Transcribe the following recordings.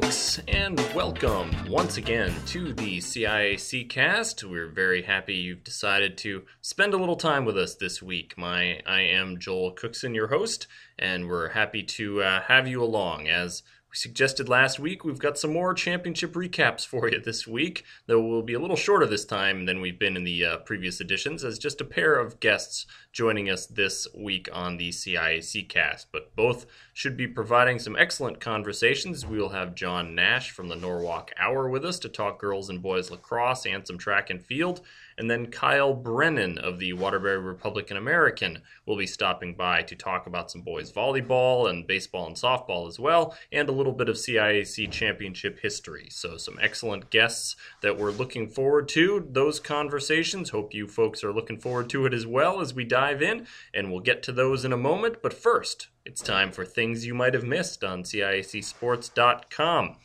folks, and welcome once again to the CIAC cast. We're very happy you've decided to spend a little time with us this week. My, I am Joel Cookson, your host, and we're happy to uh, have you along as we suggested last week, we've got some more championship recaps for you this week, though we'll be a little shorter this time than we've been in the uh, previous editions, as just a pair of guests joining us this week on the CIAC cast. But both should be providing some excellent conversations. We will have John Nash from the Norwalk Hour with us to talk girls and boys lacrosse and some track and field. And then Kyle Brennan of the Waterbury Republican American will be stopping by to talk about some boys volleyball and baseball and softball as well, and a little bit of CIAC championship history. So, some excellent guests that we're looking forward to. Those conversations. Hope you folks are looking forward to it as well as we dive in, and we'll get to those in a moment. But first, it's time for things you might have missed on CIACsports.com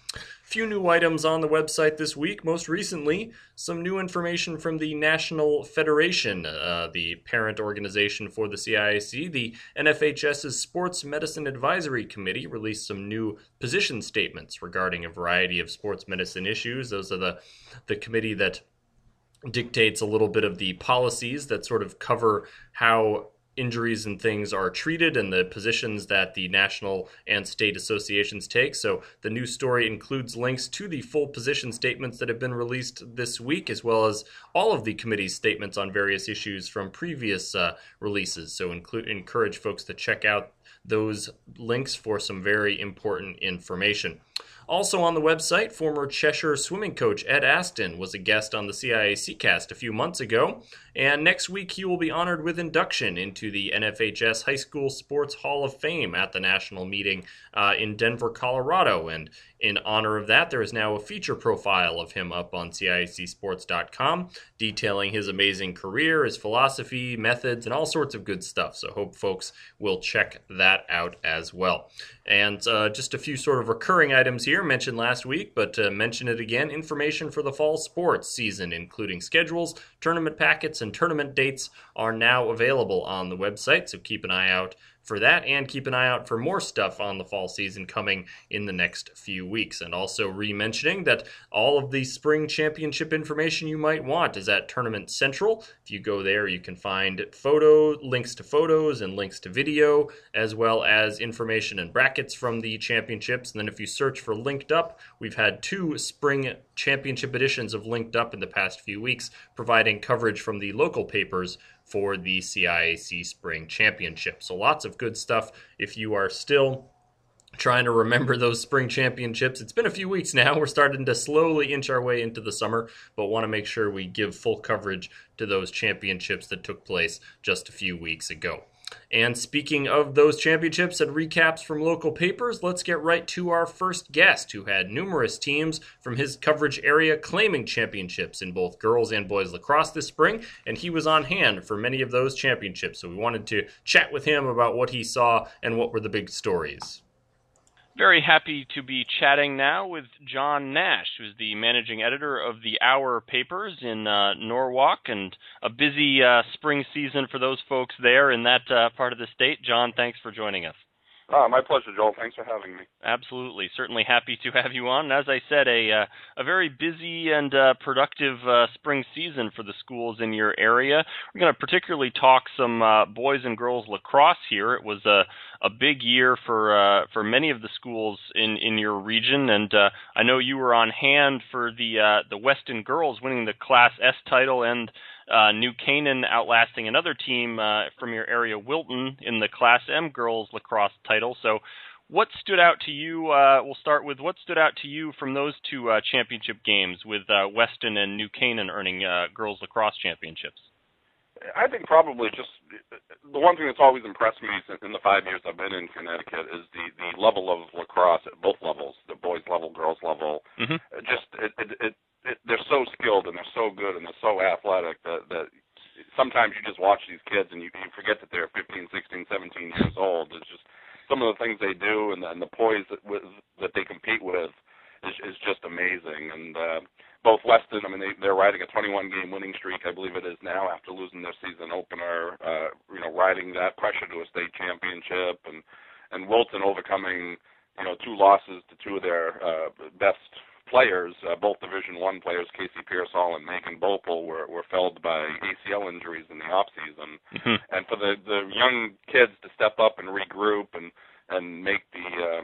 few new items on the website this week. Most recently, some new information from the National Federation, uh, the parent organization for the CIAC. The NFHS's Sports Medicine Advisory Committee released some new position statements regarding a variety of sports medicine issues. Those are the the committee that dictates a little bit of the policies that sort of cover how injuries and things are treated and the positions that the national and state associations take. So the new story includes links to the full position statements that have been released this week, as well as all of the committee's statements on various issues from previous uh, releases. So include, encourage folks to check out those links for some very important information. Also on the website, former Cheshire swimming coach Ed Aston was a guest on the CIAC cast a few months ago, and next week he will be honored with induction into the NFHS High School Sports Hall of Fame at the national meeting uh, in Denver, Colorado. And in honor of that, there is now a feature profile of him up on CIACsports.com detailing his amazing career, his philosophy, methods, and all sorts of good stuff. So hope folks will check that out as well. And uh, just a few sort of recurring items here mentioned last week, but uh, mention it again information for the fall sports season, including schedules, tournament packets, and tournament dates, are now available on the website. So keep an eye out for that and keep an eye out for more stuff on the fall season coming in the next few weeks. And also re mentioning that all of the spring championship information you might want is at Tournament Central. If you go there, you can find photo links to photos and links to video, as well as information and brackets from the championships. And then if you search for Linked Up, we've had two spring championship editions of Linked Up in the past few weeks, providing coverage from the local papers for the CIAC Spring Championship. So lots of good stuff if you are still trying to remember those spring championships. It's been a few weeks now. We're starting to slowly inch our way into the summer, but want to make sure we give full coverage to those championships that took place just a few weeks ago. And speaking of those championships and recaps from local papers, let's get right to our first guest who had numerous teams from his coverage area claiming championships in both girls and boys lacrosse this spring, and he was on hand for many of those championships. So we wanted to chat with him about what he saw and what were the big stories. Very happy to be chatting now with John Nash, who's the managing editor of the Hour papers in uh, Norwalk, and a busy uh, spring season for those folks there in that uh, part of the state. John, thanks for joining us. Uh, my pleasure, Joel. Thanks for having me. Absolutely, certainly happy to have you on. As I said, a uh, a very busy and uh, productive uh, spring season for the schools in your area. We're going to particularly talk some uh, boys and girls lacrosse here. It was a a big year for uh, for many of the schools in in your region, and I know you were on hand for the the Weston girls winning the Class S title and uh, New Canaan outlasting another team uh, from your area, Wilton, in the Class M girls lacrosse title. So, what stood out to you? Uh, we'll start with what stood out to you from those two uh, championship games with uh, Weston and New Canaan earning uh, girls lacrosse championships. I think probably just the one thing that's always impressed me in the five years I've been in Connecticut is the the level of lacrosse at both levels, the boys level, girls level. Mm-hmm. Just it, it, it it, they're so skilled and they're so good and they're so athletic that that sometimes you just watch these kids and you, you forget that they're 15, 16, 17 years old. It's just some of the things they do and, and the poise that with, that they compete with is, is just amazing. And uh, both Weston, I mean, they, they're riding a 21 game winning streak, I believe it is now, after losing their season opener. Uh, you know, riding that pressure to a state championship, and and Wilton overcoming you know, two losses to two of their uh, best players, uh, both Division One players, Casey Pearsall and Megan Bopel, were were felled by ACL injuries in the off season. Mm-hmm. And for the the young kids to step up and regroup and and make the uh,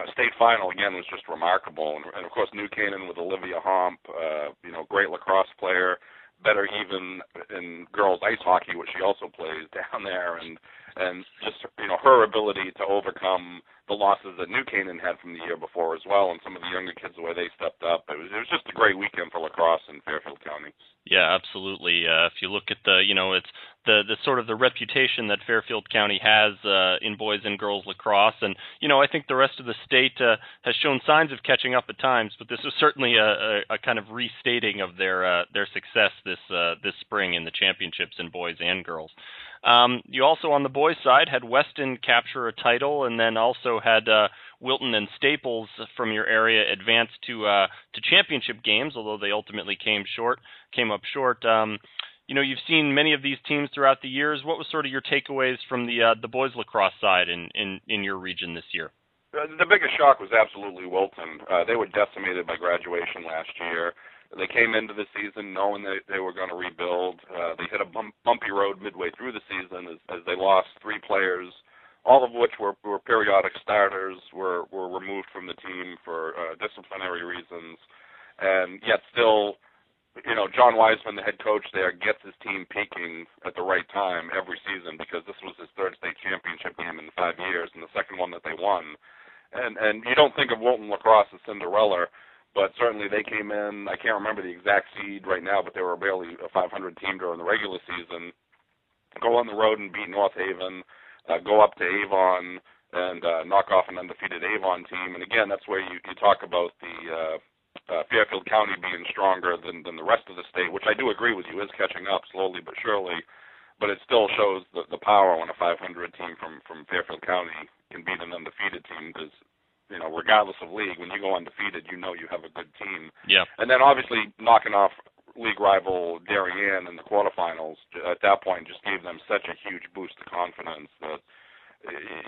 uh, state final again was just remarkable. And, and of course, New Canaan with Olivia Homp, uh, you know, great lacrosse player, better even in girls ice hockey, which she also plays down there, and and just you know her ability to overcome the losses that New Canaan had from the year before as well, and some of the younger kids the way they stepped up. It was it was just a great weekend for lacrosse in Fairfield County. Yeah, absolutely. Uh, if you look at the, you know, it's the the sort of the reputation that Fairfield County has uh, in boys and girls lacrosse, and you know, I think the rest of the state uh, has shown signs of catching up at times, but this is certainly a, a, a kind of restating of their uh, their success this uh, this spring in the championships in boys and girls. Um, you also on the boys' side had Weston capture a title, and then also had uh, Wilton and Staples from your area advance to uh, to championship games, although they ultimately came short, came up short. Um, you know, you've seen many of these teams throughout the years. What was sort of your takeaways from the uh, the boys lacrosse side in, in in your region this year? Uh, the biggest shock was absolutely Wilton. Uh, they were decimated by graduation last year. They came into the season knowing that they were going to rebuild. Uh, they hit a bump, bumpy road midway through the season as, as they lost three players, all of which were, were periodic starters, were, were removed from the team for uh, disciplinary reasons, and yet still, you know, John Wiseman, the head coach there, gets his team peaking at the right time every season because this was his third state championship game in five years and the second one that they won. And and you don't think of Wilton lacrosse as Cinderella but certainly they came in. I can't remember the exact seed right now, but they were barely a 500 team during the regular season. Go on the road and beat North Haven. Uh, go up to Avon and uh, knock off an undefeated Avon team. And again, that's where you, you talk about the uh, uh, Fairfield County being stronger than, than the rest of the state, which I do agree with you is catching up slowly but surely. But it still shows the, the power when a 500 team from from Fairfield County can beat an undefeated team because you know, regardless of league, when you go undefeated, you know you have a good team. Yeah. And then obviously knocking off league rival Darien in the quarterfinals at that point just gave them such a huge boost of confidence that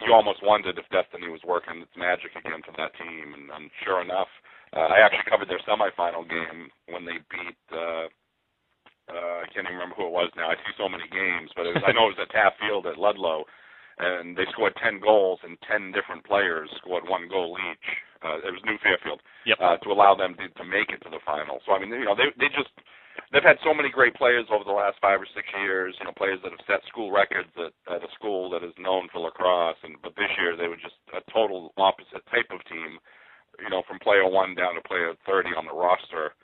you almost wondered if destiny was working its magic again for that team. And, and sure enough, uh, I actually covered their semifinal game when they beat. uh uh, I can't even remember who it was now. I see so many games, but it was, I know it was at Taft Field at Ludlowe, and they scored 10 goals, and 10 different players scored one goal each. Uh, it was New Fairfield yep. uh, to allow them to, to make it to the final. So I mean, you know, they they just they've had so many great players over the last five or six years. You know, players that have set school records at, at a school that is known for lacrosse, and but this year they were just a total opposite type of team. You know, from player one down to player 30 on the roster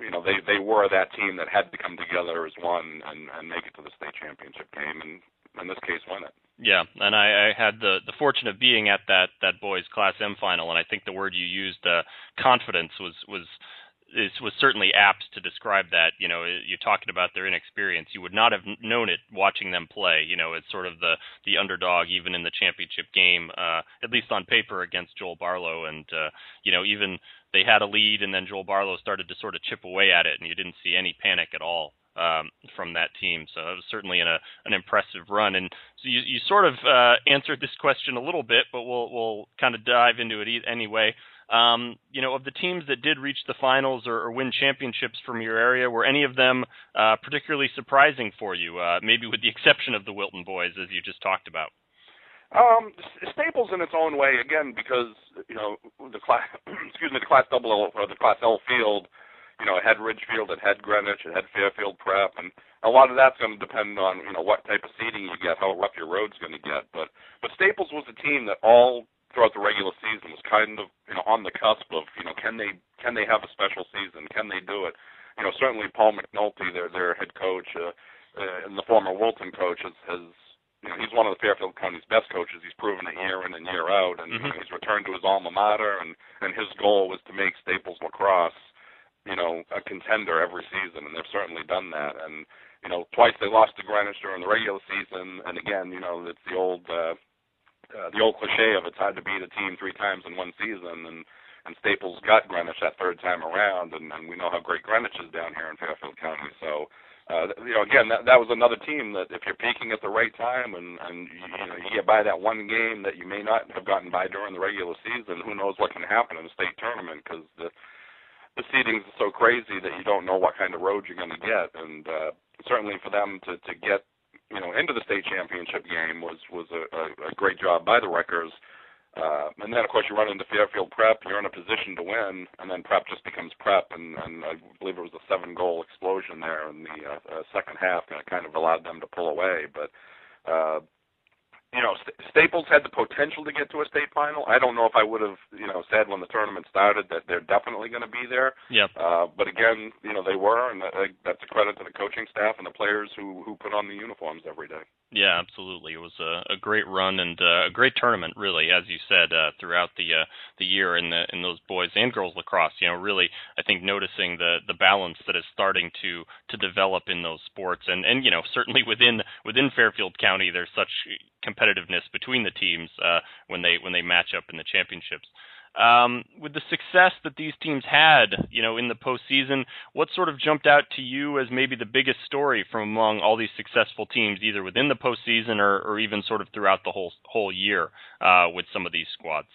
you know they they were that team that had to come together as one and and make it to the state championship game and in this case win it. Yeah, and I, I had the the fortune of being at that that boys Class M final, and I think the word you used, uh, confidence, was was is was certainly apt to describe that. You know, you're talking about their inexperience. You would not have known it watching them play. You know, it's sort of the the underdog even in the championship game, uh, at least on paper against Joel Barlow, and uh, you know even they had a lead, and then Joel Barlow started to sort of chip away at it, and you didn't see any panic at all um, from that team. So it was certainly an, a, an impressive run. And so you, you sort of uh, answered this question a little bit, but we'll we'll kind of dive into it anyway. Um, you know, of the teams that did reach the finals or, or win championships from your area, were any of them uh, particularly surprising for you? Uh, maybe with the exception of the Wilton boys, as you just talked about. Um, Staples in its own way, again, because you know the class, excuse me, the class double or the class L field you know, it had Ridgefield, it had Greenwich, it had Fairfield Prep, and a lot of that's going to depend on you know what type of seating you get, how rough your road's going to get. But but Staples was a team that all throughout the regular season was kind of you know on the cusp of you know can they can they have a special season? Can they do it? You know, certainly Paul McNulty, their their head coach, uh, uh, and the former Wilton coach, has, has you know, he's one of the Fairfield County's best coaches. He's proven it year in and year out, and mm-hmm. he's returned to his alma mater. And and his goal was to make Staples lacrosse you know, a contender every season, and they've certainly done that. And you know, twice they lost to Greenwich during the regular season, and again, you know, it's the old uh, uh, the old cliche of it's hard to beat a team three times in one season, and and Staples got Greenwich that third time around, and, and we know how great Greenwich is down here in Fairfield County. So uh, you know, again, that that was another team that if you're peaking at the right time and and you, know you get by that one game that you may not have gotten by during the regular season, who knows what can happen in the state tournament because the the seedings are so crazy that you don't know what kind of road you're going to get, and uh, certainly for them to to get you know into the state championship game was was a, a, a great job by the Wreckers. Uh, and then, of course, you run into Fairfield Prep. You're in a position to win, and then Prep just becomes Prep. And, and I believe it was a seven-goal explosion there in the uh, uh, second half, and it kind of allowed them to pull away. But uh, you know, St- Staples had the potential to get to a state final. I don't know if I would have, you know, said when the tournament started that they're definitely going to be there. Yeah. Uh, but again, you know, they were, and that, that's a credit to the coaching staff and the players who who put on the uniforms every day. Yeah, absolutely. It was a, a great run and uh, a great tournament, really, as you said, uh, throughout the uh, the year in the in those boys and girls lacrosse. You know, really, I think noticing the the balance that is starting to to develop in those sports, and and you know, certainly within within Fairfield County, there's such competitiveness between the teams uh, when they when they match up in the championships. Um, with the success that these teams had, you know, in the postseason, what sort of jumped out to you as maybe the biggest story from among all these successful teams, either within the postseason or, or even sort of throughout the whole whole year uh, with some of these squads?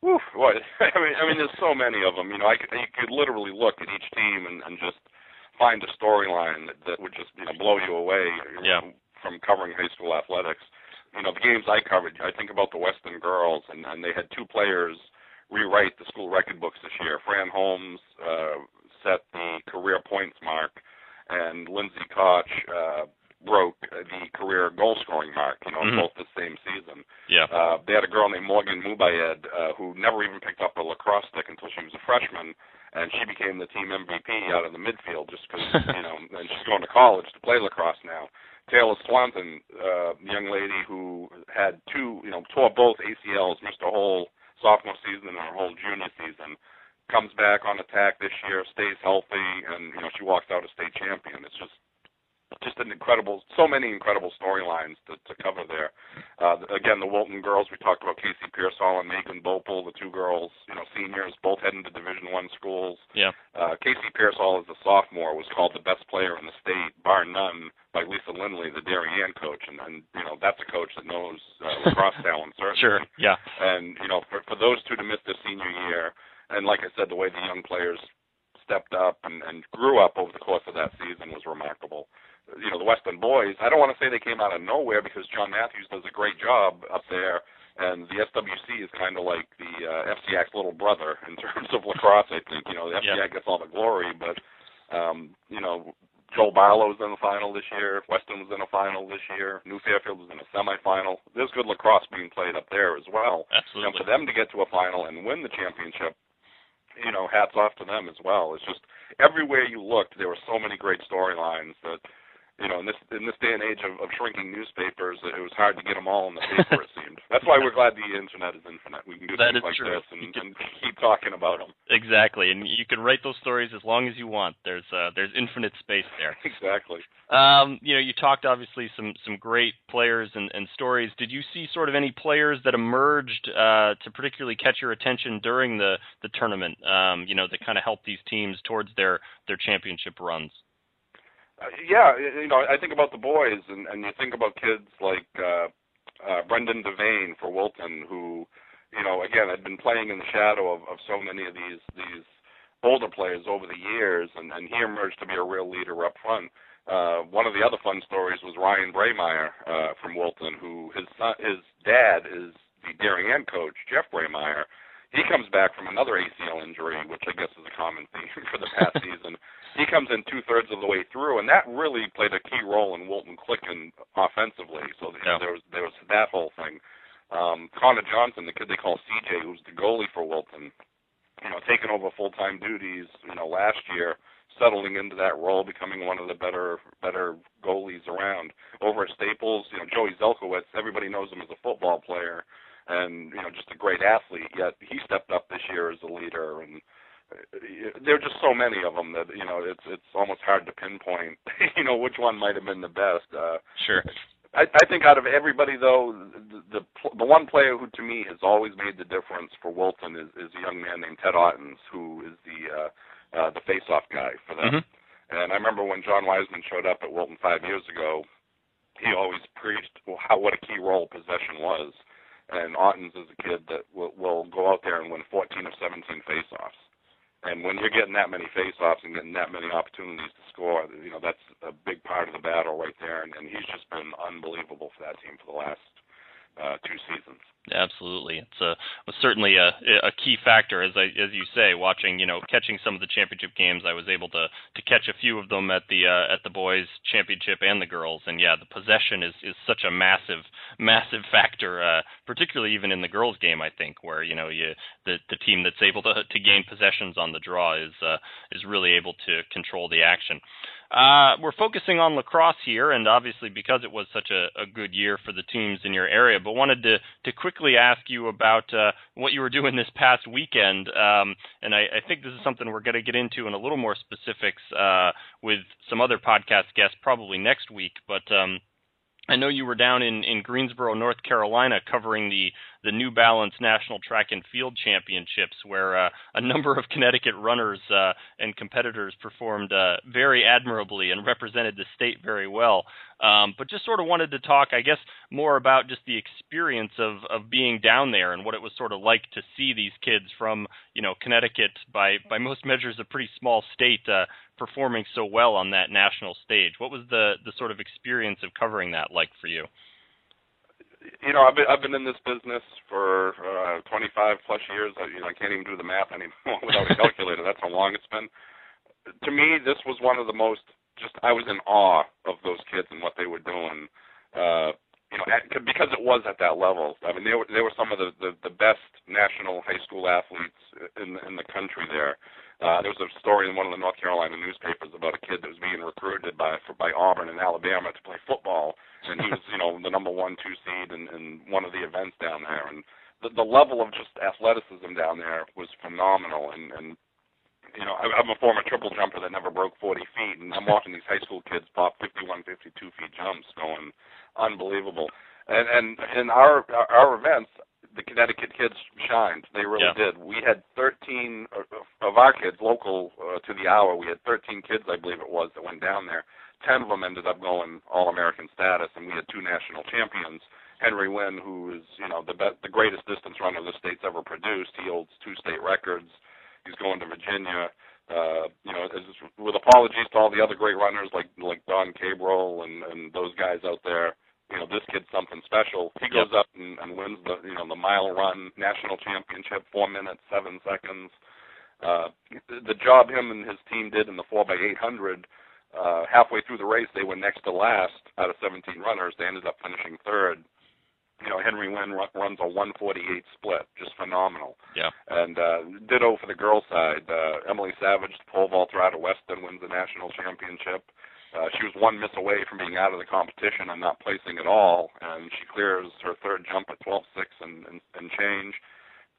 Woof, what? I mean, I mean, there's so many of them. You know, I could, you could literally look at each team and, and just find a storyline that, that would just you know blow you away. You yeah. From covering high school athletics. You know, the games I covered, I think about the Weston girls, and, and they had two players rewrite the school record books this year. Fran Holmes uh, set the career points mark, and Lindsay Koch uh, broke the career goal scoring mark. You know, mm-hmm. both the same season. Yeah. Uh, they had a girl named Morgan Mubayed uh, who never even picked up a lacrosse stick until she was a freshman, and she became the team MVP out of the midfield just because you know, and she's going to college to play lacrosse now. Taylor Swanson, uh, young lady who had two, you know, tore both ACLs, missed a whole sophomore season and a whole junior season, comes back on attack this year, stays healthy, and you know she walks out a state champion. It's just just an incredible, so many incredible storylines to, to cover there. Uh, again, the Wilton girls, we talked about Casey Pearsall and Megan Bopel, the two girls, you know, seniors, both heading to Division One schools. Yeah. Uh, Casey Pearsall, as a sophomore, was called the best player in the state, bar none, by Lisa Lindley, the Darien coach, and, and you know that's a coach that knows uh, lacrosse talent certainly. Sure. Yeah. And you know, for for those two to miss their senior year, and like I said, the way the young players stepped up and, and grew up over the course of that season was remarkable you know the Weston boys. I don't want to say they came out of nowhere because John Matthews does a great job up there, and the SWC is kind of like the uh, FCIAC's little brother in terms of lacrosse. I think you know the FCIAC yeah. gets all the glory, but um, you know Joel Barlow was in the final this year. Weston was in a final this year. New Fairfield was in a semifinal. There's good lacrosse being played up there as well. Absolutely. And for them to get to a final and win the championship, you know, hats off to them as well. It's just everywhere you looked, there were so many great storylines that you know, in this in this day and age of, of shrinking newspapers, it was hard to get them all in the paper. it seemed. That's why we're glad the internet is infinite. We can do that things like true. this and, can, and, keep talking about them. Exactly, and you can write those stories as long as you want. There's uh, there's infinite space there. exactly. Um, you know, you talked obviously some some great players and, and stories. Did you see sort of any players that emerged uh, to particularly catch your attention during the the tournament? Um, you know, that kind of helped these teams towards their their championship runs. Uh, yeah, you know, I think about the boys, and and you think about kids like uh, uh, Brendan Devane for Wilton, who, you know, again had been playing in the shadow of, of so many of these these older players over the years, and and he emerged to be a real leader up front. Uh, one of the other fun stories was Ryan Brameier uh, from Wilton, who his son, his dad is the Darien coach, Jeff Brameier. He comes back from another ACL injury, which I guess is a common theme for the past season comes in two thirds of the way through, and that really played a key role in Wilton clicking offensively. So you know, there was there was that whole thing. Um, Connor Johnson, the kid they call CJ, who's the goalie for Wilton, you know, taking over full time duties, you know, last year, settling into that role, becoming one of the better better goalies around. Over at Staples, you know, Joey Zelkowitz, everybody knows him as a football player and, you know, just a great athlete, yet he stepped up this year as a leader and there are just so many of them that you know it's it's almost hard to pinpoint you know which one might have been the best uh sure I, I think out of everybody though the, the the one player who to me has always made the difference for Wilton is is a young man named Ted Ottens who is the uh uh the face off guy for them mm-hmm. And I remember when John Wiseman showed up at Wilton five years ago, he always preached how what a key role possession was. And Ottens is a kid that will, will go out there and win 14 or 17 faceoffs. And when you're getting that many faceoffs and getting that many opportunities to score, you know that's a big part of the battle right there. And, and he's just been unbelievable for that team for the last uh, two seasons. Absolutely, it's a was certainly a a key factor as I as you say. Watching you know catching some of the championship games, I was able to to catch a few of them at the uh, at the boys championship and the girls. And yeah, the possession is is such a massive massive factor, uh, particularly even in the girls game. I think where you know you the the team that's able to to gain possessions on the draw is uh, is really able to control the action. Uh, we're focusing on lacrosse here, and obviously because it was such a, a, good year for the teams in your area, but wanted to, to quickly ask you about uh, what you were doing this past weekend. Um, and I, I, think this is something we're going to get into in a little more specifics uh, with some other podcast guests probably next week. But um, I know you were down in, in Greensboro, North Carolina, covering the the New Balance National Track and Field Championships, where uh, a number of Connecticut runners uh, and competitors performed uh, very admirably and represented the state very well. Um, but just sort of wanted to talk, I guess, more about just the experience of of being down there and what it was sort of like to see these kids from, you know, Connecticut, by by most measures, a pretty small state, uh, performing so well on that national stage. What was the the sort of experience of covering that like for you? You know, I've been I've been in this business for uh, 25 plus years. I, you know, I can't even do the math anymore without a calculator. That's how long it's been. To me, this was one of the most. Just I was in awe of those kids and what they were doing. Uh, you know, at, because it was at that level. I mean, they were they were some of the the, the best national high school athletes in in the country there. Uh, there was a story in one of the North Carolina newspapers about a kid that was being recruited by for, by Auburn and Alabama to play football, and he was you know the number one two seed in, in one of the events down there, and the, the level of just athleticism down there was phenomenal, and and you know, I, I'm a former triple jumper that never broke 40 feet, and I'm watching these high school kids pop 51, 52 feet jumps, going unbelievable. And and in our our events, the Connecticut kids shined. They really yeah. did. We had 13 of our kids, local uh, to the hour. We had 13 kids, I believe it was, that went down there. Ten of them ended up going All-American status, and we had two national champions. Henry Wynne, who is you know the be- the greatest distance runner the state's ever produced. He holds two state records. He's going to Virginia. Uh, you know, with apologies to all the other great runners like like Donn Cabral and and those guys out there you know this kid's something special. He goes yep. up and, and wins the you know the mile run national championship, four minutes seven seconds. Uh, the job him and his team did in the four by eight hundred. Uh, halfway through the race, they were next to last out of 17 runners. They ended up finishing third. You know, Henry Wynne run, runs a 148 split, just phenomenal. Yeah. And uh, ditto for the girls' side. Uh, Emily Savage, the pole vaulter out of Weston, wins the national championship. Uh, she was one miss away from being out of the competition and not placing at all, and she clears her third jump at 12.6 and, and, and change,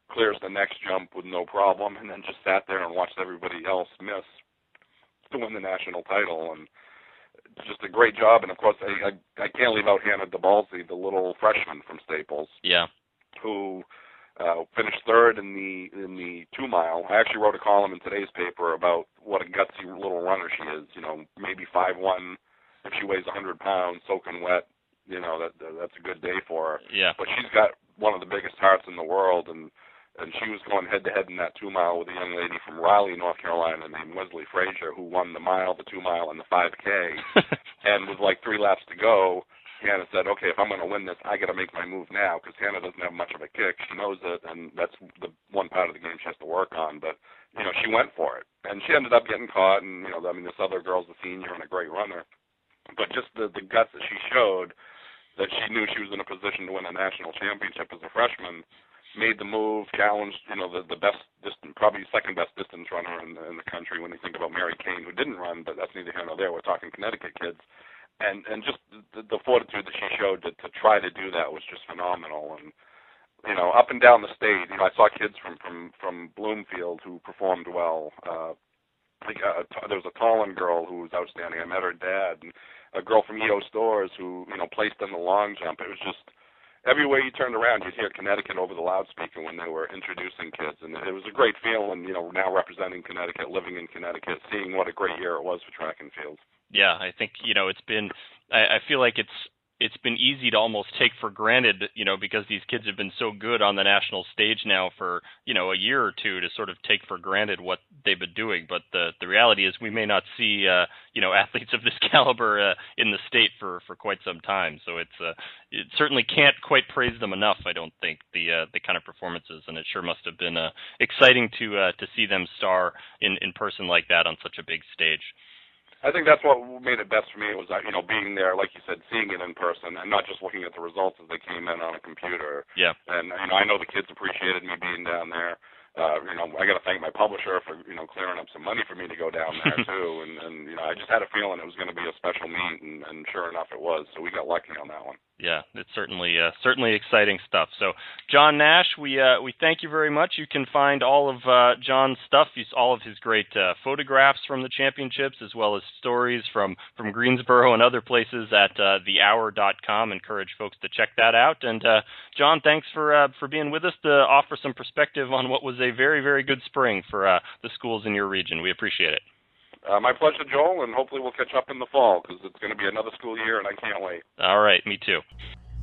clears the next jump with no problem, and then just sat there and watched everybody else miss to win the national title. And just a great job. And of course, I I, I can't leave out Hannah DeBalsi, the little freshman from Staples. Yeah. Who uh, finished third in the in the two mile. I actually wrote a column in today's paper about what a gutsy little runner she is. You know, maybe five one. If she weighs a 100 pounds, soaking wet, you know that that's a good day for her. Yeah. But she's got one of the biggest hearts in the world, and and she was going head to head in that two mile with a young lady from Raleigh, North Carolina, named Wesley Frazier, who won the mile, the two mile, and the 5K. and with like three laps to go, Hannah said, okay, if I'm going to win this, I got to make my move now because Hannah doesn't have much of a kick. She knows it, and that's the one part of the game she has to work on. But you know, she went for it, and she ended up getting caught. And you know, I mean, this other girl's a senior and a great runner, but just the the guts that she showed, that she knew she was in a position to win a national championship as a freshman, made the move, challenged, you know, the the best distance, probably second best distance runner in, in the country when you think about Mary Cain, who didn't run, but that's neither here nor there. We're talking Connecticut kids and and just the, the fortitude that she showed to, to try to do that was just phenomenal. And you know, up and down the state, you know, I saw kids from from from Bloomfield who performed well. Uh, I think uh, there was a Tolland girl who was outstanding. I met her dad, and a girl from EO Stores who you know placed in the long jump. It was just everywhere you turned around, you'd hear Connecticut over the loudspeaker when they were introducing kids, and it was a great feeling. You know, now representing Connecticut, living in Connecticut, seeing what a great year it was for track and field. Yeah, I think you know it's been. I, I feel like it's it's been easy to almost take for granted, you know, because these kids have been so good on the national stage now for, you know, a year or two to sort of take for granted what they've been doing. But the the reality is we may not see, uh, you know, athletes of this caliber uh, in the state for for quite some time. So it's uh, it certainly can't quite praise them enough. I don't think the uh, the kind of performances, and it sure must have been uh, exciting to uh, to see them star in in person like that on such a big stage. I think that's what made it best for me was uh, you know being there, like you said, seeing it in person, and not just looking at the results as they came in on a computer. Yeah. And you know, I know the kids appreciated me being down there. Uh, you know, I got to thank my publisher for you know clearing up some money for me to go down there too. And and you know, I just had a feeling it was going to be a special meet, and, and sure enough, it was. So we got lucky on that one yeah, it's certainly uh, certainly exciting stuff. So, John Nash, we uh, we thank you very much. You can find all of uh, John's stuff, all of his great uh, photographs from the championships, as well as stories from from Greensboro and other places at uh, thehour.com. Encourage folks to check that out. And uh, John, thanks for for being with us to offer some perspective on what was a very very good spring for the schools in your region. We appreciate it. Uh, my pleasure, Joel, and hopefully we'll catch up in the fall because it's going to be another school year, and I can't wait. All right, me too.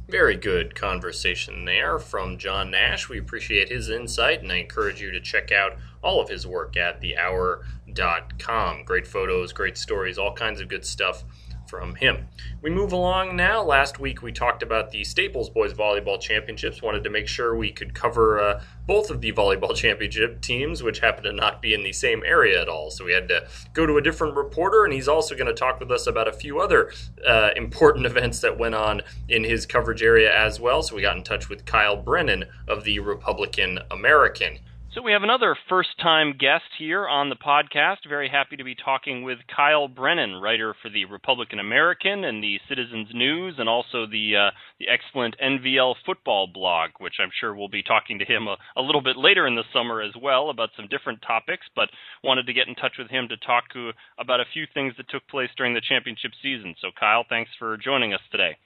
Very good conversation there from John Nash. We appreciate his insight, and I encourage you to check out all of his work at thehour.com. Great photos, great stories, all kinds of good stuff from him. We move along now. Last week we talked about the Staples Boys Volleyball Championships. Wanted to make sure we could cover uh, both of the volleyball championship teams, which happen to not be in the same area at all. So we had to go to a different reporter, and he's also going to talk with us about a few other uh, important events that went on in his coverage area as well. So we got in touch with Kyle Brennan of the Republican American. So we have another first time guest here on the podcast. Very happy to be talking with Kyle Brennan, writer for the Republican American and the Citizens News, and also the uh, the excellent NVL football blog, which I'm sure we'll be talking to him a, a, little bit later in the summer as well about some different topics. But wanted to get in touch with him to talk to, about a few things that took place during the championship season. So Kyle, thanks for joining us today.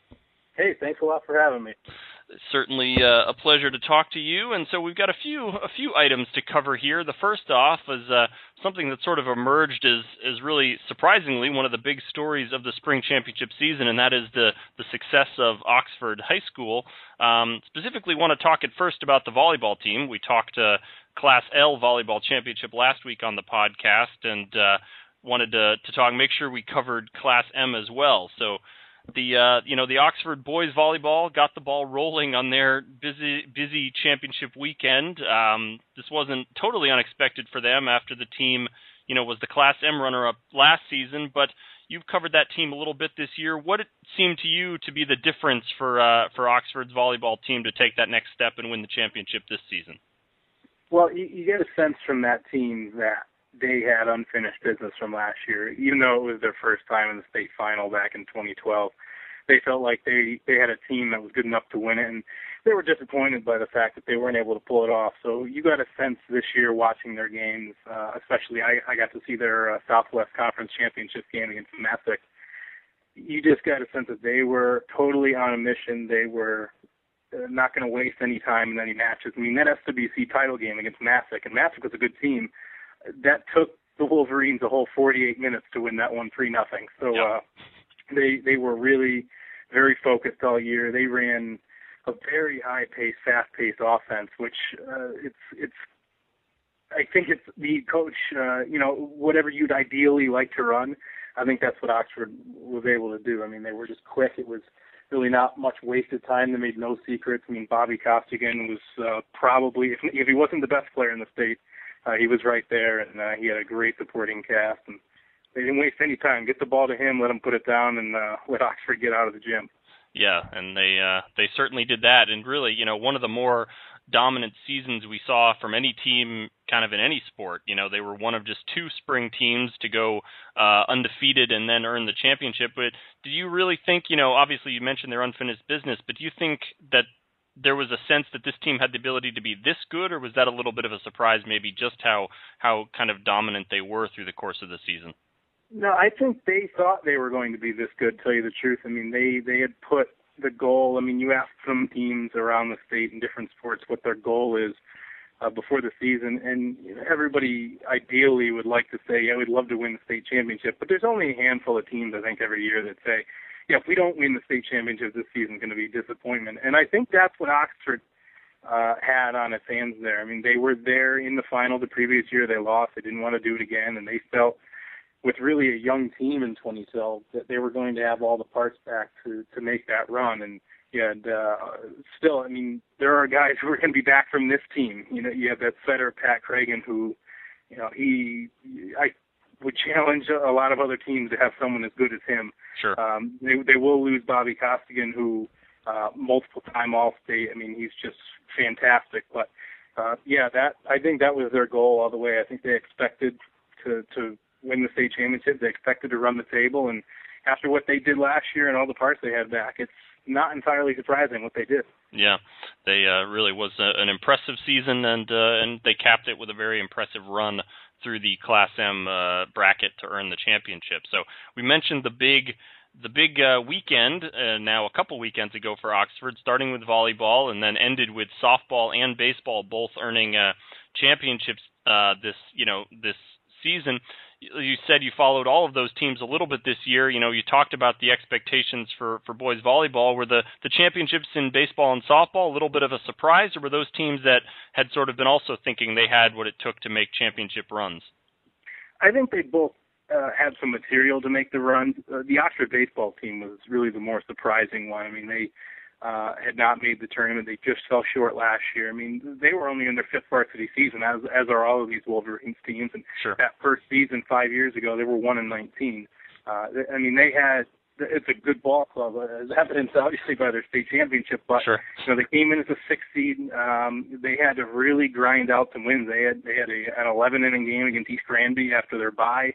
Hey, thanks a lot for having me certainly uh, a pleasure to talk to you. And so we've got a few a few items to cover here. The first off is uh, something that sort of emerged as as really surprisingly one of the big stories of the spring championship season, and that is the the success of Oxford High School. Um, specifically, want to talk at first about the volleyball team. We talked uh, Class L volleyball championship last week on the podcast, and uh, wanted to to talk make sure we covered Class M as well. So the uh, you know the Oxford boys volleyball got the ball rolling on their busy busy championship weekend. Um, this wasn't totally unexpected for them after the team you know was the Class M runner up last season, but you've covered that team a little bit this year. What seemed to you to be the difference for uh, for Oxford's volleyball team to take that next step and win the championship this season? Well, you, you get a sense from that team that they had unfinished business from last year. Even though it was their first time in the state final back in 2012, they felt like they they had a team that was good enough to win it, and they were disappointed by the fact that they weren't able to pull it off. So you got a sense this year watching their games, uh, especially I, I got to see their uh, Southwest Conference Championship game against Masuk. You just got a sense that they were totally on a mission. They were uh, not going to waste any time in any matches. I mean, that SWC title game against Masuk, and Masuk was a good team that took the Wolverines a whole 48 minutes to win that one three nothing. So yep. uh, they they were really very focused all year. They ran a very high paced, fast paced offense, which uh, it's it's. I think it's the coach. Uh, you know, whatever you'd ideally like to run, I think that's what Oxford was able to do. I mean, they were just quick. It was really not much wasted time. They made no secrets. I mean, Bobby Costigan was uh, probably, if, if he wasn't the best player in the state, uh, he was right there, and uh, he had a great supporting cast. And they didn't waste any time. Get the ball to him, let him put it down, and uh, let Oxford get out of the gym. Yeah, and they uh, they certainly did that. And really, you know, one of the more dominant seasons we saw from any team kind of in any sport. You know, they were one of just two spring teams to go uh, undefeated and then earn the championship. But do you really think, you know, obviously you mentioned their unfinished business, but do you think that there was a sense that this team had the ability to be this good, or was that a little bit of a surprise, maybe just how how kind of dominant they were through the course of the season? No, I think they thought they were going to be this good. Tell you the truth, I mean they they had put the goal. I mean, you ask some teams around the state in different sports what their goal is uh, before the season, and everybody ideally would like to say, "Yeah, we'd love to win the state championship." But there's only a handful of teams, I think, every year that say, "Yeah, if we don't win the state championship this season, going to be a disappointment." And I think that's what Oxford uh, had on its hands there. I mean, they were there in the final the previous year. They lost. They didn't want to do it again, and they felt with really a young team in 2012 that they were going to have all the parts back to to make that run. And and uh, still, I mean, there are guys who are going to be back from this team. You know, you have that setter Pat Cragen, who, you know, he I would challenge a lot of other teams to have someone as good as him. Sure. Um, they they will lose Bobby Costigan, who uh, multiple time All State. I mean, he's just fantastic. But uh, yeah, that I think that was their goal all the way. I think they expected to to win the state championship. They expected to run the table, and after what they did last year and all the parts they had back, it's not entirely surprising what they did. Yeah, they uh, really was a, an impressive season, and uh, and they capped it with a very impressive run through the Class M uh, bracket to earn the championship. So we mentioned the big the big uh, weekend uh, now a couple weekends ago for Oxford, starting with volleyball and then ended with softball and baseball both earning uh, championships uh, this you know this season. You said you followed all of those teams a little bit this year. You know, you talked about the expectations for for boys volleyball. Were the the championships in baseball and softball a little bit of a surprise, or were those teams that had sort of been also thinking they had what it took to make championship runs? I think they both uh, had some material to make the run. Uh, the Oxford baseball team was really the more surprising one. I mean, they uh, had not made the tournament. They just fell short last year. I mean, they were only in their fifth varsity season, as as are all of these Wolverines teams. And sure. that first season five years ago, they were one and nineteen. Uh, I mean, they had it's a good ball club, uh, as evidenced obviously by their state championship. But sure. you know, they came in as a six seed. Um, they had to really grind out some wins. They had they had a, an 11 inning game against East Granby after their bye.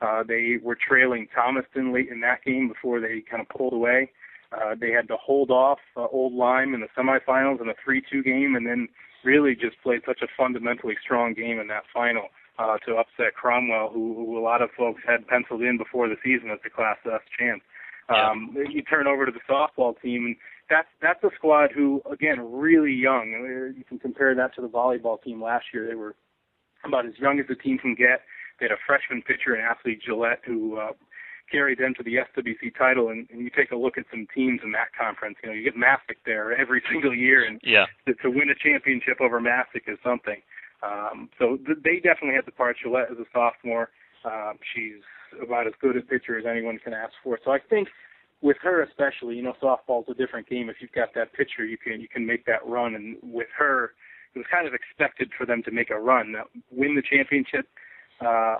Uh, they were trailing Thomaston late in that game before they kind of pulled away. Uh, they had to hold off uh, Old Lyme in the semifinals in a 3-2 game, and then really just played such a fundamentally strong game in that final uh, to upset Cromwell, who, who a lot of folks had penciled in before the season as the Class S champ. Um, yeah. You turn over to the softball team, and that's that's a squad who, again, really young. You can compare that to the volleyball team last year. They were about as young as the team can get. They had a freshman pitcher and athlete Gillette who uh, carried them to the SWC title. And, and you take a look at some teams in that conference. You know, you get Masuk there every single year, and yeah. to, to win a championship over Masuk is something. Um, so th- they definitely had the part. Gillette is a sophomore. Um, she's about as good a pitcher as anyone can ask for. So I think with her especially, you know, softball's a different game. If you've got that pitcher, you can you can make that run. And with her, it was kind of expected for them to make a run, now, win the championship uh,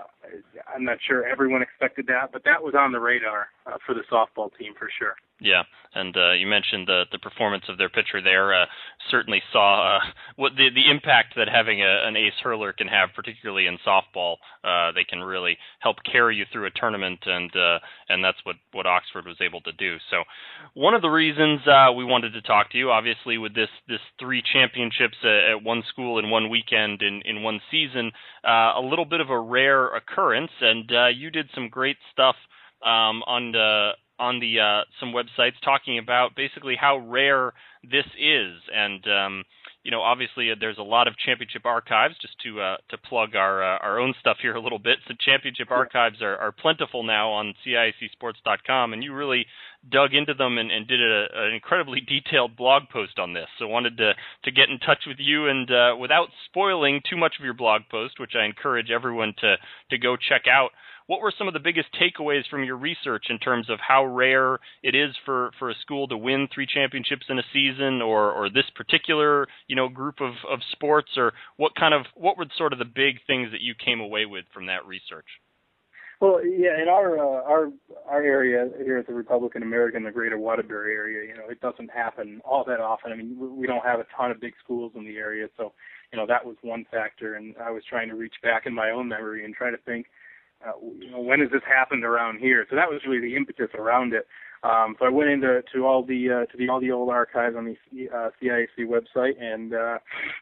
I'm not sure everyone expected that, but that was on the radar uh, for the softball team for sure. Yeah, and uh, you mentioned the the performance of their pitcher there. Uh, certainly saw uh, what the the impact that having a, an ace hurler can have, particularly in softball. Uh, they can really help carry you through a tournament, and uh, and that's what what Oxford was able to do. So, one of the reasons uh, we wanted to talk to you, obviously, with this this three championships at, at one school in one weekend in in one season, uh, a little bit of a rare occurrence, and uh, you did some great stuff um, on the on the uh, some websites talking about basically how rare this is, and um, you know, obviously uh, there's a lot of championship archives. Just to uh, to plug our uh, our own stuff here a little bit, so championship archives are, are plentiful now on CIACSports.com, and you really dug into them and, and did a, an incredibly detailed blog post on this. So wanted to to get in touch with you, and uh, without spoiling too much of your blog post, which I encourage everyone to to go check out what were some of the biggest takeaways from your research in terms of how rare it is for, for a school to win three championships in a season or, or this particular you know group of, of sports or what kind of what were sort of the big things that you came away with from that research? Well, yeah, in our uh, our our area here at the Republican American, the Greater Waterbury area, you know, it doesn't happen all that often. I mean, we don't have a ton of big schools in the area, so you know that was one factor. And I was trying to reach back in my own memory and try to think, uh, you know, when has this happened around here? So that was really the impetus around it. Um, so I went into to all the uh, to the all the old archives on the uh, CIAC website and uh,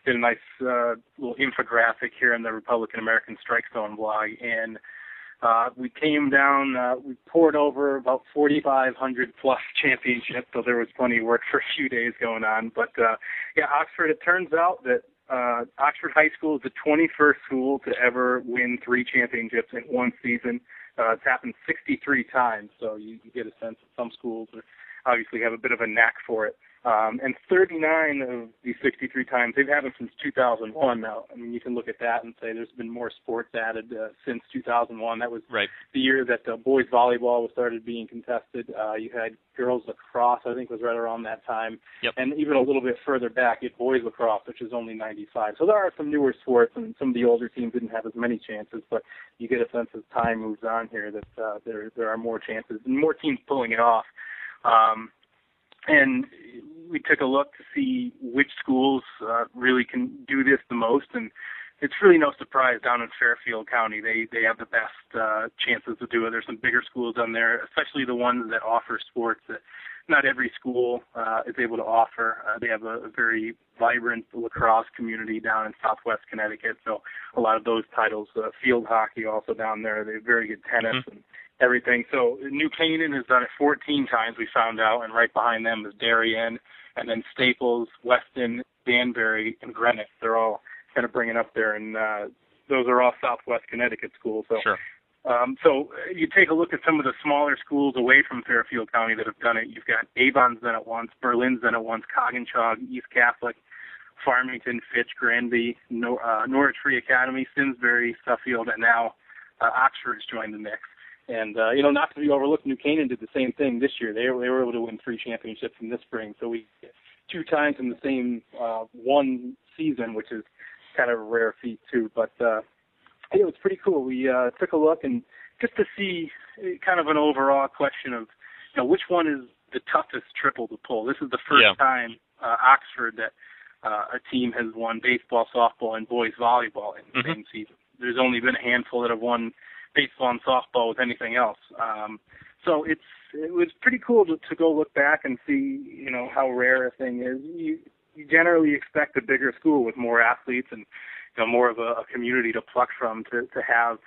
did a nice uh, little infographic here in the Republican American Strike Zone blog. And Uh, we came down, uh, we pored over about 4,500 plus championships, so there was plenty of work for a few days going on. But uh, yeah, Oxford. It turns out that uh, Oxford High School is the 21st school to ever win three championships in one season. Uh, it's happened 63 times, so you, you get a sense that some schools obviously have a bit of a knack for it. Um, and 39 of these 63 times, they've had them since 2001 now. I mean, you can look at that and say there's been more sports added uh, since 2001. That was right. the year that uh, boys volleyball was started being contested. Uh, you had girls lacrosse, I think was right around that time. Yep. And even a little bit further back, you had boys lacrosse, which is only 95. So there are some newer sports, and some of the older teams didn't have as many chances, but you get a sense as time moves on here that uh, there, there are more chances and more teams pulling it off. Um, and we took a look to see which schools uh, really can do this the most, and it's really no surprise down in Fairfield County they they have the best uh, chances to do it. There's some bigger schools down there, especially the ones that offer sports that not every school uh, is able to offer. Uh, they have a, a very vibrant lacrosse community down in Southwest Connecticut, so a lot of those titles. Uh, field hockey also down there. They have very good tennis mm-hmm. and everything. So New Canaan has done it 14 times. We found out, and right behind them is Darien, and then Staples, Weston, Danbury, and Greenwich. They're all kind of bringing up there, and uh, those are all Southwest Connecticut schools. So. Sure. Um, so you take a look at some of the smaller schools away from Fairfield County that have done it. You've got Avon's done it once, Berlin's done it once, Coginchaug, East Catholic, Farmington, Fitch, Granby, Nor- uh, Norwich Free Academy, Simsbury, Suffield, and now uh, Oxford's joined the mix. And uh, you know, not to be overlooked, New Canaan did the same thing this year. They were, they were able to win three championships in this spring. So we two times in the same uh, one season, which is kind of a rare feat too. But uh, it was pretty cool. We uh, took a look and just to see uh, kind of an overall question of you know which one is the toughest triple to pull. This is the first yeah. time uh, Oxford that uh, a team has won baseball, softball, and boys volleyball in the mm-hmm. same season. There's only been a handful that have won baseball and softball with anything else. Um, so it's it was pretty cool to, to go look back and see you know how rare a thing is. You you generally expect a bigger school with more athletes and you know more of a, a community to pluck from to to have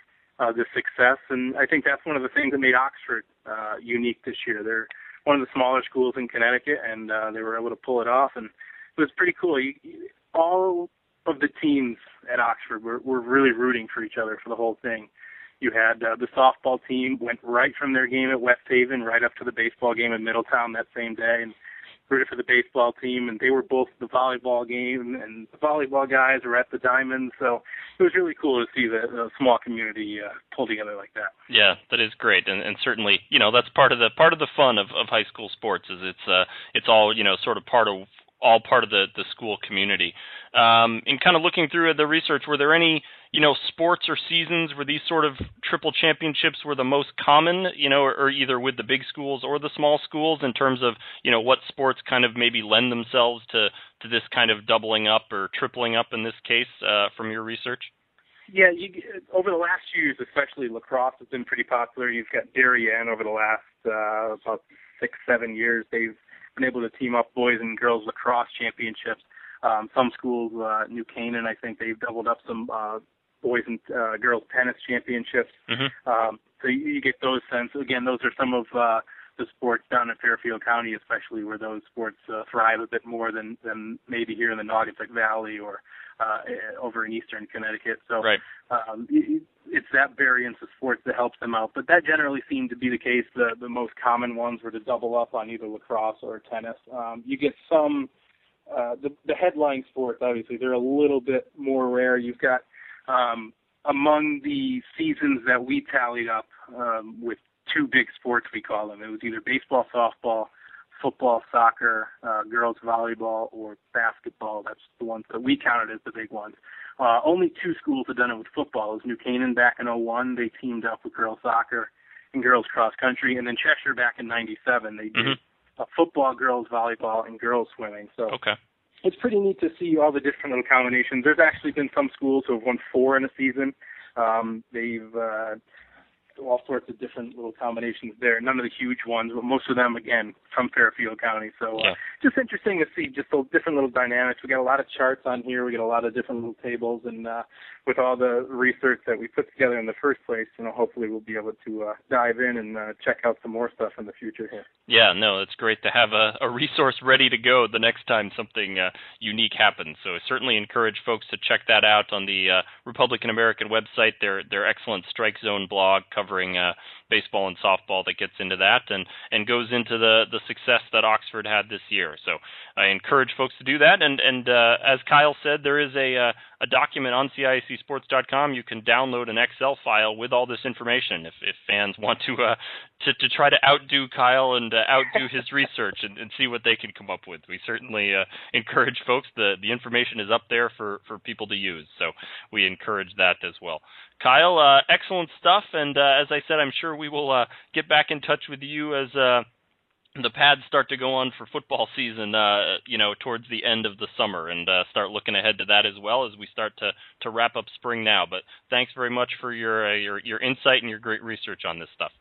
uh, the success. And I think that's one of the things that made Oxford uh, unique this year. They're one of the smaller schools in Connecticut, and uh, they were able to pull it off. And it was pretty cool. You, all of the teams at Oxford were, were really rooting for each other for the whole thing. You had uh, the softball team went right from their game at West Haven right up to the baseball game in Middletown that same day and rooted for the baseball team. And they were both the volleyball game and the volleyball guys were at the diamond so it was really cool to see the, the small community uh, pull together like that. Yeah that is great. And, and certainly you know that's part of the part of the fun of, of high school sports is it's uh it's all you know sort of part of all part of the the school community. Um and kind of looking through the research were there any you know, sports or seasons where these sort of triple championships were the most common, you know, or, or, either with the big schools or the small schools in terms of, you know, what sports kind of maybe lend themselves to, to this kind of doubling up or tripling up in this case uh, from your research? Yeah, you, over the last few years, especially lacrosse has been pretty popular. You've got Darien over the last uh, about six, seven years. They've been able to team up boys and girls lacrosse championships. Um, some schools, uh, New Canaan, I think they've doubled up some uh, boys and uh, girls tennis championships. Mm-hmm. Um, so you, you get those sense. Again, those are some of uh, the sports down in Fairfield County, especially where those sports uh, thrive a bit more than than maybe here in the Naugatuck Valley or uh, over in eastern Connecticut. So right. um, it's that variance of sports that helps them out. But that generally seemed to be the case. The the most common ones were to double up on either lacrosse or tennis. Um, you get some. Uh, the, the headline sports, obviously, they're a little bit more rare. You've got um, among the seasons that we tallied up um, with two big sports, we call them, it was either baseball, softball, football, soccer, uh, girls volleyball, or basketball. That's the ones that we counted as the big ones. Uh, only two schools have done it with football. It was New Canaan back in 01. They teamed up with girls soccer and girls cross country, and then Cheshire back in '97. They did mm-hmm. uh, football, girls volleyball, and girls swimming. So okay it's pretty neat to see all the different little combinations. There's actually been some schools who have won four in a season. Um, they've uh, all sorts of different little combinations there. None of the huge ones, but most of them again from Fairfield County. So uh, yeah. just interesting to see just those different little dynamics. We got a lot of charts on here. We got a lot of different little tables, and uh, with all the research that we put together in the first place, you know, hopefully we'll be able to uh, dive in and uh, check out some more stuff in the future here. Yeah, no, it's great to have a, a resource ready to go the next time something uh, unique happens. So I certainly encourage folks to check that out on the uh, Republican American website. Their their excellent Strike Zone blog covering uh, baseball and softball that gets into that and and goes into the the success that Oxford had this year. So I encourage folks to do that. And and uh, as Kyle said, there is a uh, a document on CIACSports.com. You can download an Excel file with all this information if if fans want to uh, to to try to outdo Kyle and uh, outdo his research and, and see what they can come up with. We certainly uh, encourage folks. The the information is up there for for people to use. So we encourage that as well. Kyle, uh, excellent stuff. And uh, as I said, I'm sure we will uh, get back in touch with you as uh, the pads start to go on for football season. Uh, you know, towards the end of the summer, and uh, start looking ahead to that as well as we start to to wrap up spring now. But thanks very much for your your your insight and your great research on this stuff.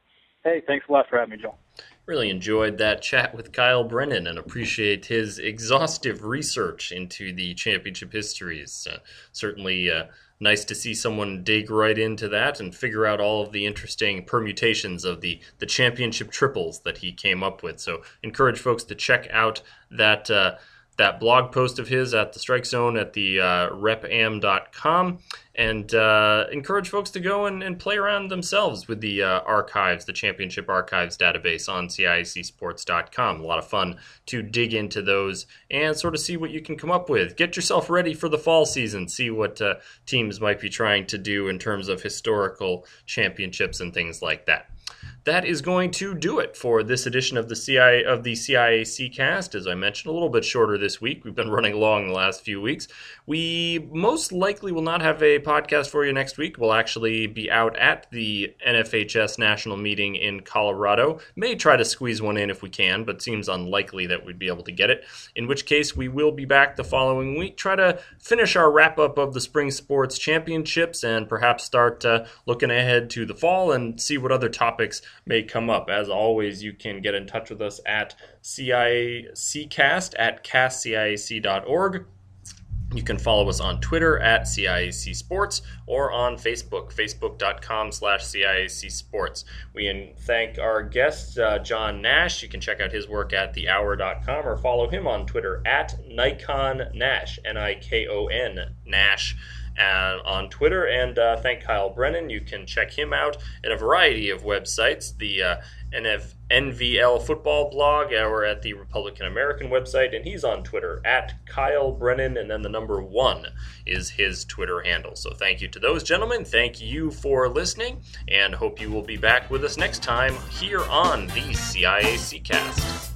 Hey, thanks a lot for having me, Joel. Really enjoyed that chat with Kyle Brennan and appreciate his exhaustive research into the championship histories. Uh, certainly uh, nice to see someone dig right into that and figure out all of the interesting permutations of the, the championship triples that he came up with. So, encourage folks to check out that. Uh, that blog post of his at the strike zone at the uh, repam.com and uh, encourage folks to go and, and, play around themselves with the uh, archives, the championship archives database on CIACsports.com. A lot of fun to dig into those and sort of see what you can come up with. Get yourself ready for the fall season, see what uh, teams might be trying to do in terms of historical championships and things like that that is going to do it for this edition of the CI of the CIAC cast. As I mentioned, a little bit shorter this week. We've been running long the last few weeks. We most likely will not have a podcast for you next week. We'll actually be out at the NFHS national meeting in Colorado. May try to squeeze one in if we can, but seems unlikely that we'd be able to get it. In which case, we will be back the following week. Try to finish our wrap up of the spring sports championships and perhaps start uh, looking ahead to the fall and see what other topics may come up. As always, you can get in touch with us at CIACcast at casciac.org. You can follow us on Twitter at CIAC Sports or on Facebook, facebook.com slash CIAC Sports. We thank our guest, uh, John Nash. You can check out his work at thehour.com or follow him on Twitter at Nikon Nash, N I K O N Nash uh, on Twitter. And uh, thank Kyle Brennan. You can check him out at a variety of websites. The uh, NF, NVL football blog or at the Republican American website. And he's on Twitter at Kyle Brennan. And then the number one is his Twitter handle. So thank you to those gentlemen. Thank you for listening. And hope you will be back with us next time here on the CIAC cast.